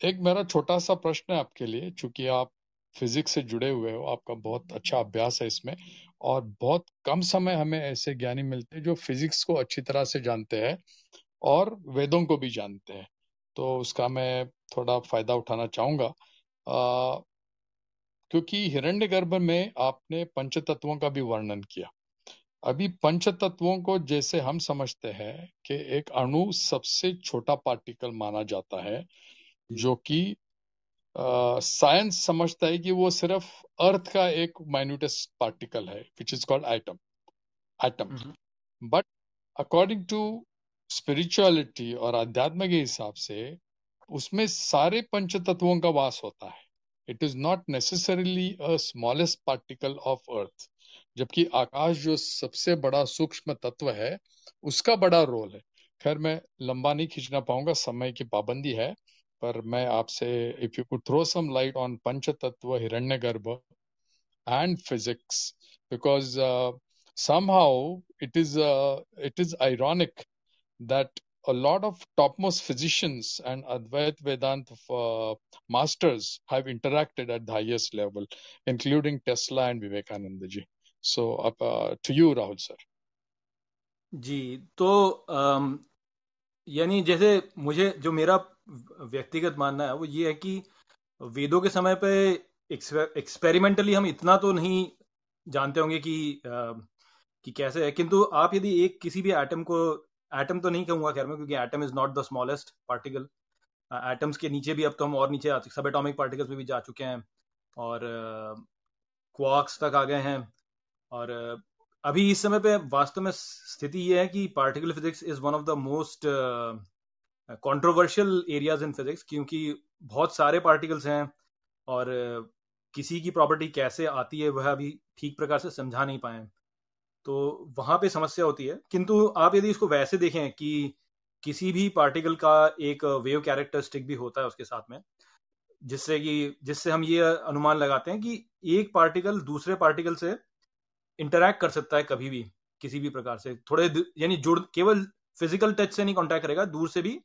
एक मेरा छोटा सा प्रश्न है आपके लिए, चूँकि आप फिजिक्स से जुड़े हुए हो, आपका बहुत अच्छा अभ्यास है इसमें, और बहुत कम समय हमें ऐसे ज्ञानी मिलते हैं जो फिजिक्स को अच्छी तरह से जानते हैं और वेदों को भी जानते हैं। तो उसका मैं थोड़ा फ़ायदा उठाना चाहूँगा। क्योंकि हिरण्यगर्भ में आपने पंच तत्वों का भी वर्णन किया। अभी पंच तत्वों को जैसे हम समझते हैं कि एक अणु सबसे छोटा पार्टिकल माना जाता है जो। कि साइंस समझता है कि वो सिर्फ़ अर्थ का एक माइन्यूटेस्ट पार्टिकल है which is called atom atom but according to spirituality और अध्यात्म के हिसाब से उसमें सारे पंच तत्वों का वास होता है। It is not necessarily a smallest particle of earth जबकि आकाश जो सबसे बड़ा सूक्ष्म तत्व है उसका बड़ा रोल है खैर मैं लंबा नहीं खींचना पाऊँगा समय की पाबंदी है पर मैं आपसे if you could throw some light on पंच तत्व हिरण्य गर्भ and physics because somehow it is uh, it is ironic that a lot of topmost physicians and Advait Vedanta uh, masters have interacted at the highest level, including Tesla and Vivekananda ji. So, uh, to you, Rahul sir. जी तो यानी जैसे मुझे जो मेरा व्यक्तिगत मानना है वो ये है कि वेदों के समय पे एक्सपेरिमेंटली हम इतना तो नहीं जानते होंगे कि कि कैसे है। किंतु आप यदि एक किसी भी एटम को एटम तो नहीं कहूँगा खैर में क्योंकि atom is not the smallest particle atoms के नीचे भी अब तो हम और नीचे सब एटॉमिक पार्टिकल्स में भी जा चुके हैं और क्वार्क्स तक आ गए हैं। और अभी इस समय पे वास्तव में स्थिति ये है कि particle physics is one of the most controversial areas in physics क्योंकि बहुत सारे पार्टिकल्स हैं और, किसी की प्रॉपर्टी कैसे आती है वह अभी ठीक प्रकार से समझा नहीं पाए तो वहाँ पे समस्या होती है। किंतु आप यदि इसको वैसे देखें कि किसी भी पार्टिकल का एक वेव कैरेक्टरिस्टिक भी होता है उसके साथ में, जिससे कि, जिससे हम ये अनुमान लगाते हैं कि एक पार्टिकल दूसरे पार्टिकल से इंटरैक्ट कर सकता है कभी भी, किसी भी प्रकार से। थोड़े यानी जुड़, केवल फ़िज़िकल टच से नहीं कॉन्टैक्ट करेगा, दूर से भी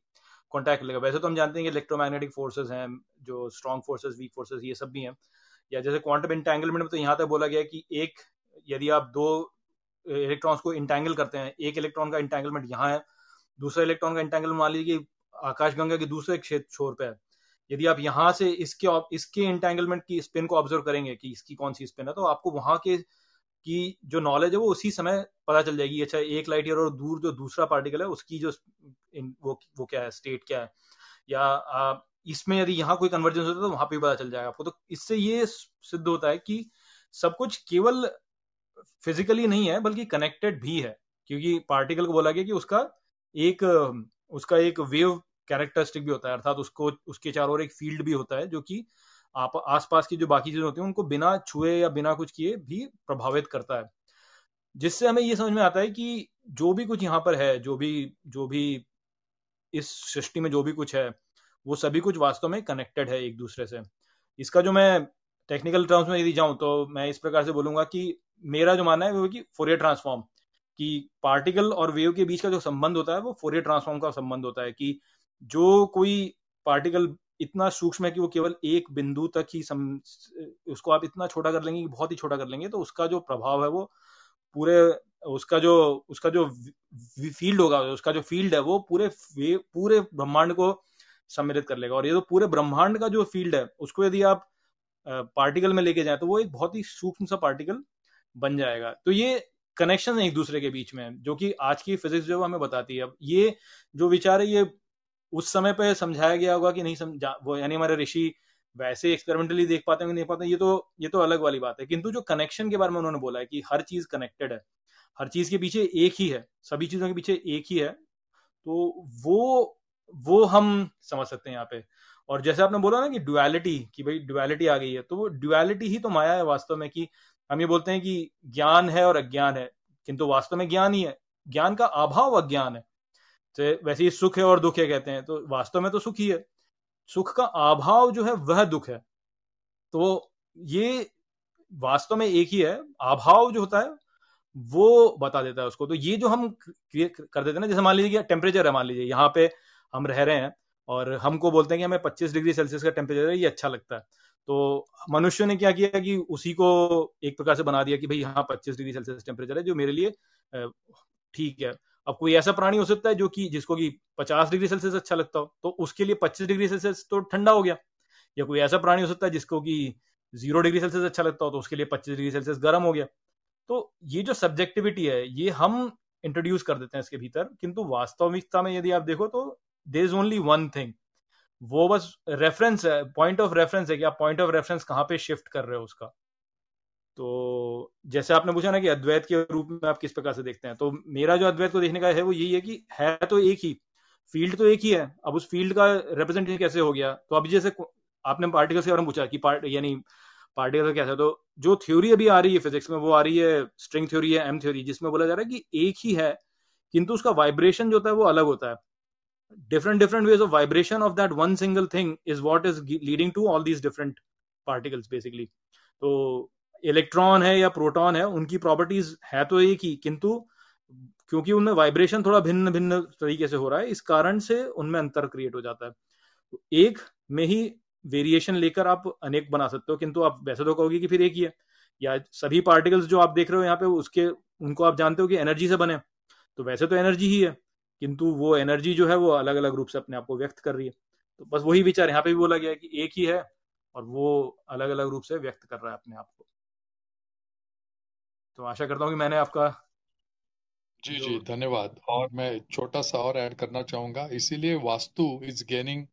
कॉन्टैक्ट करेगा। वैसे तो हम जानते हैं कि इलेक्ट्रोमैग्नेटिक फोर्सेज हैं, जो स्ट्रॉन्ग फोर्सेज वीक फोर्सेज ये सब भी हैं। या जैसे क्वांटम इंटेंगलमेंट में तो यहाँ तक बोला गया कि एक, यदि आप दो इलेक्ट्रॉन्स को इंटेंगल करते हैं, एक इलेक्ट्रॉन का इंटेंगलमेंट यहाँ है, दूसरा इलेक्ट्रॉन का इंटेंगलमेंट मान लीजिए आकाशगंगा के दूसरे क्षेत्र, छोर पे है। यदि आप यहाँ से इसके इसके इंटेंगलमेंट की स्पिन को ऑब्ज़र्व करेंगे कि इसकी कौन सी स्पिन है तो आपको वहाँ के की जो नॉलेज है वो उसी समय पता चल जाएगी अच्छा एक लाइट ईयर और दूर जो दूसरा पार्टिकल है, उसकी जो वो वो क्या है स्टेट क्या है? या इसमें यदि यहाँ कोई कन्वर्जेंस होता है तो वहाँ पे पता चल जाएगा आपको। तो इससे ये सिद्ध होता है कि सब कुछ केवल फिजिकली नहीं है, बल्कि कनेक्टेड भी है। क्योंकि पार्टिकल को बोला गया कि उसका एक उसका एक वेव कैरेक्टरिस्टिक भी होता है, अर्थात उसको, उसके चारों ओर एक फ़ील्ड भी होता है, जो कि आप आसपास की जो बाकी चीज़ें होती हैं, उनको बिना छुए या बिना कुछ किए भी प्रभावित करता है। जिससे हमें ये समझ में आता है कि जो भी कुछ यहाँ पर है, जो भी जो भी इस सृष्टि में जो भी कुछ है, वो सभी कुछ वास्तव में कनेक्टेड है एक दूसरे से। इसका जो मैं टेक्निकल टर्म्स में यदि जाऊँ तो मैं इस प्रकार से बोलूँगा कि मेरा जो मानना है वो कि फोरियर ट्रांसफॉर्म कि पार्टिकल और वेव के बीच का जो संबंध होता है, वो फोरियर ट्रांसफॉर्म का संबंध होता है कि जो कोई पार्टिकल इतना सूक्ष्म है कि वो केवल एक बिंदु तक ही सम, उसको आप इतना छोटा कर लेंगे कि बहुत ही छोटा कर लेंगे तो उसका जो प्रभाव है वो पूरे उसका जो उसका जो फ़ील्ड होगा उसका जो फ़ील्ड है वो पूरे पूरे ब्रह्मांड को सम्मिलित कर लेगा। और ये तो पूरे ब्रह्मांड का जो फ़ील्ड है उसको यदि आप पार्टिकल में लेके जाए तो वो एक बहुत ही सूक्ष्म सा पार्टिकल बन जाएगा। तो ये कनेक्शन है एक दूसरे के बीच में जो कि आज की फिजिक्स जो हमें बताती है। अब ये जो विचार है ये उस समय पे समझाया गया होगा कि नहीं समझा वो यानी हमारे ऋषि वैसे एक्सपेरिमेंटली देख पाते हैं नहीं पाते हैं ये तो ये तो अलग वाली बात है। किंतु जो कनेक्शन के बारे में उन्होंने बोला है कि हर चीज़ कनेक्टेड है, हर चीज़ के पीछे एक ही है, सभी चीज़ों के पीछे एक ही है तो वो वो हम समझ सकते हैं यहाँ पे। और जैसे आपने बोला ना कि डुअलिटी कि भाई डुअलिटी आ गई है तो वो डुअलिटी ही तो माया है वास्तव में कि हम ये बोलते हैं कि ज्ञान है और अज्ञान है, किंतु वास्तव में ज्ञान ही है। ज्ञान का अभाव अज्ञान है। तो वैसे ही सुख है और दुख है कहते हैं। तो वास्तव में तो सुख ही है। सुख का अभाव जो है, वह दुख है। तो ये वास्तव में एक ही है। अभाव जो होता है, वो बता देता है उसको। तो ये जो हम कर देते हैं ना, जैसे मान लीजिए टेम्परेचर है, मान लीजिए, यहाँ पे हम रह रहे हैं और हमको बोलते हैं कि हमें 25 डिग्री सेल्सियस का टेम्परेचर है, ये अच्छा लगता है। तो मनुष्य ने क्या किया कि उसी को एक प्रकार से बना दिया कि भाई यहाँ 25 डिग्री सेल्सियस टेम्परेचर है, जो मेरे लिए ठीक है। अब कोई ऐसा प्राणी हो सकता है जो कि, जिसको कि 50 डिग्री सेल्सियस अच्छा लगता हो तो उसके लिए 25 डिग्री सेल्सियस तो ठंडा हो गया। या कोई ऐसा प्राणी हो सकता है जिसको कि ज़ीरो डिग्री सेल्सियस अच्छा लगता हो तो उसके लिए 25 डिग्री सेल्सियस गर्म हो गया। तो ये जो सब्जेक्टिविटी है, ये हम इंट्रोड्यूस कर देते हैं इसके भीतर, किंतु वास्तविकता में यदि आप देखो तो there is only one thing वो बस रेफरेंस है पॉइंट ऑफ़ रेफरेंस है कि आप पॉइंट ऑफ़ रेफरेंस कहाँ पे शिफ्ट कर रहे हो उसका। तो जैसे आपने पूछा ना कि अद्वैत के रूप में आप किस प्रकार से देखते हैं तो मेरा जो अद्वैत को देखने का है वो यही है कि है तो एक ही, फ़ील्ड तो एक ही है, अब उस फ़ील्ड का रिप्रेजेंटेशन कैसे हो गया? तो अभी जैसे आपने पार्टिकल्स के बारे में पूछा कि पार्ट यानी पार्टिकल कैसे तो जो थ्योरी अभी आ रही है फिजिक्स में, वो आ रही है स्ट्रिंग थ्योरी है एम थ्योरी जिसमें बोला जा रहा है कि एक ही है, किंतु उसका वाइब्रेशन जो होता है वो अलग होता है। Different different ways of vibration of that one single thing is what is leading to all these different particles, basically. तो इलेक्ट्रॉन है या प्रोटॉन है, उनकी प्रॉपर्टीज़ है तो एक ही, किंतु क्योंकि उनमें वाइब्रेशन थोड़ा भिन्न भिन्न तरीके से हो रहा है, इस कारण से उनमें अंतर क्रिएट हो जाता है। तो एक में ही वेरिएशन लेकर आप अनेक बना सकते हो, किंतु आप वैसे तो कहोगे कि फिर एक ही है। या सभी पार्टिकल्स जो आप देख रहे हो यहाँ पे, उसके, उनको आप जानते हो कि एनर्जी से बने तो वैसे तो एनर्जी ही है, किंतु वो एनर्जी जो है वो अलग अलग रूप से अपने आप को व्यक्त कर रही है। तो बस वही विचार यहाँ पे भी बोला गया है कि एक ही है, और वो अलग अलग रूप से व्यक्त कर रहा है अपने आप को। तो आशा करता हूँ कि मैंने आपका जी जी धन्यवाद। और मैं छोटा सा और ऐड करना चाहूँगा। इसीलिए vastu is gaining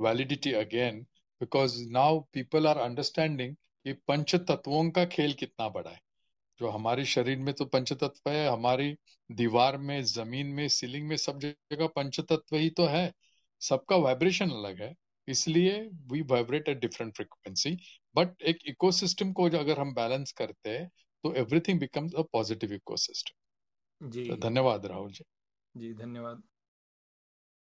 validity again because now people are understanding कि पंच तत्वों का खेल कितना बड़ा है। जो हमारे शरीर में तो पंच तत्व है हमारी दीवार में ज़मीन में सीलिंग में सब जगह पंच तत्व ही तो है। सबका वाइब्रेशन अलग है। इसलिए we vibrate at different frequency but एक इकोसिस्टम को जो अगर हम बैलेंस करते हैं तो everything becomes a positive ecosystem जी। तो धन्यवाद राहुल जी। जी धन्यवाद।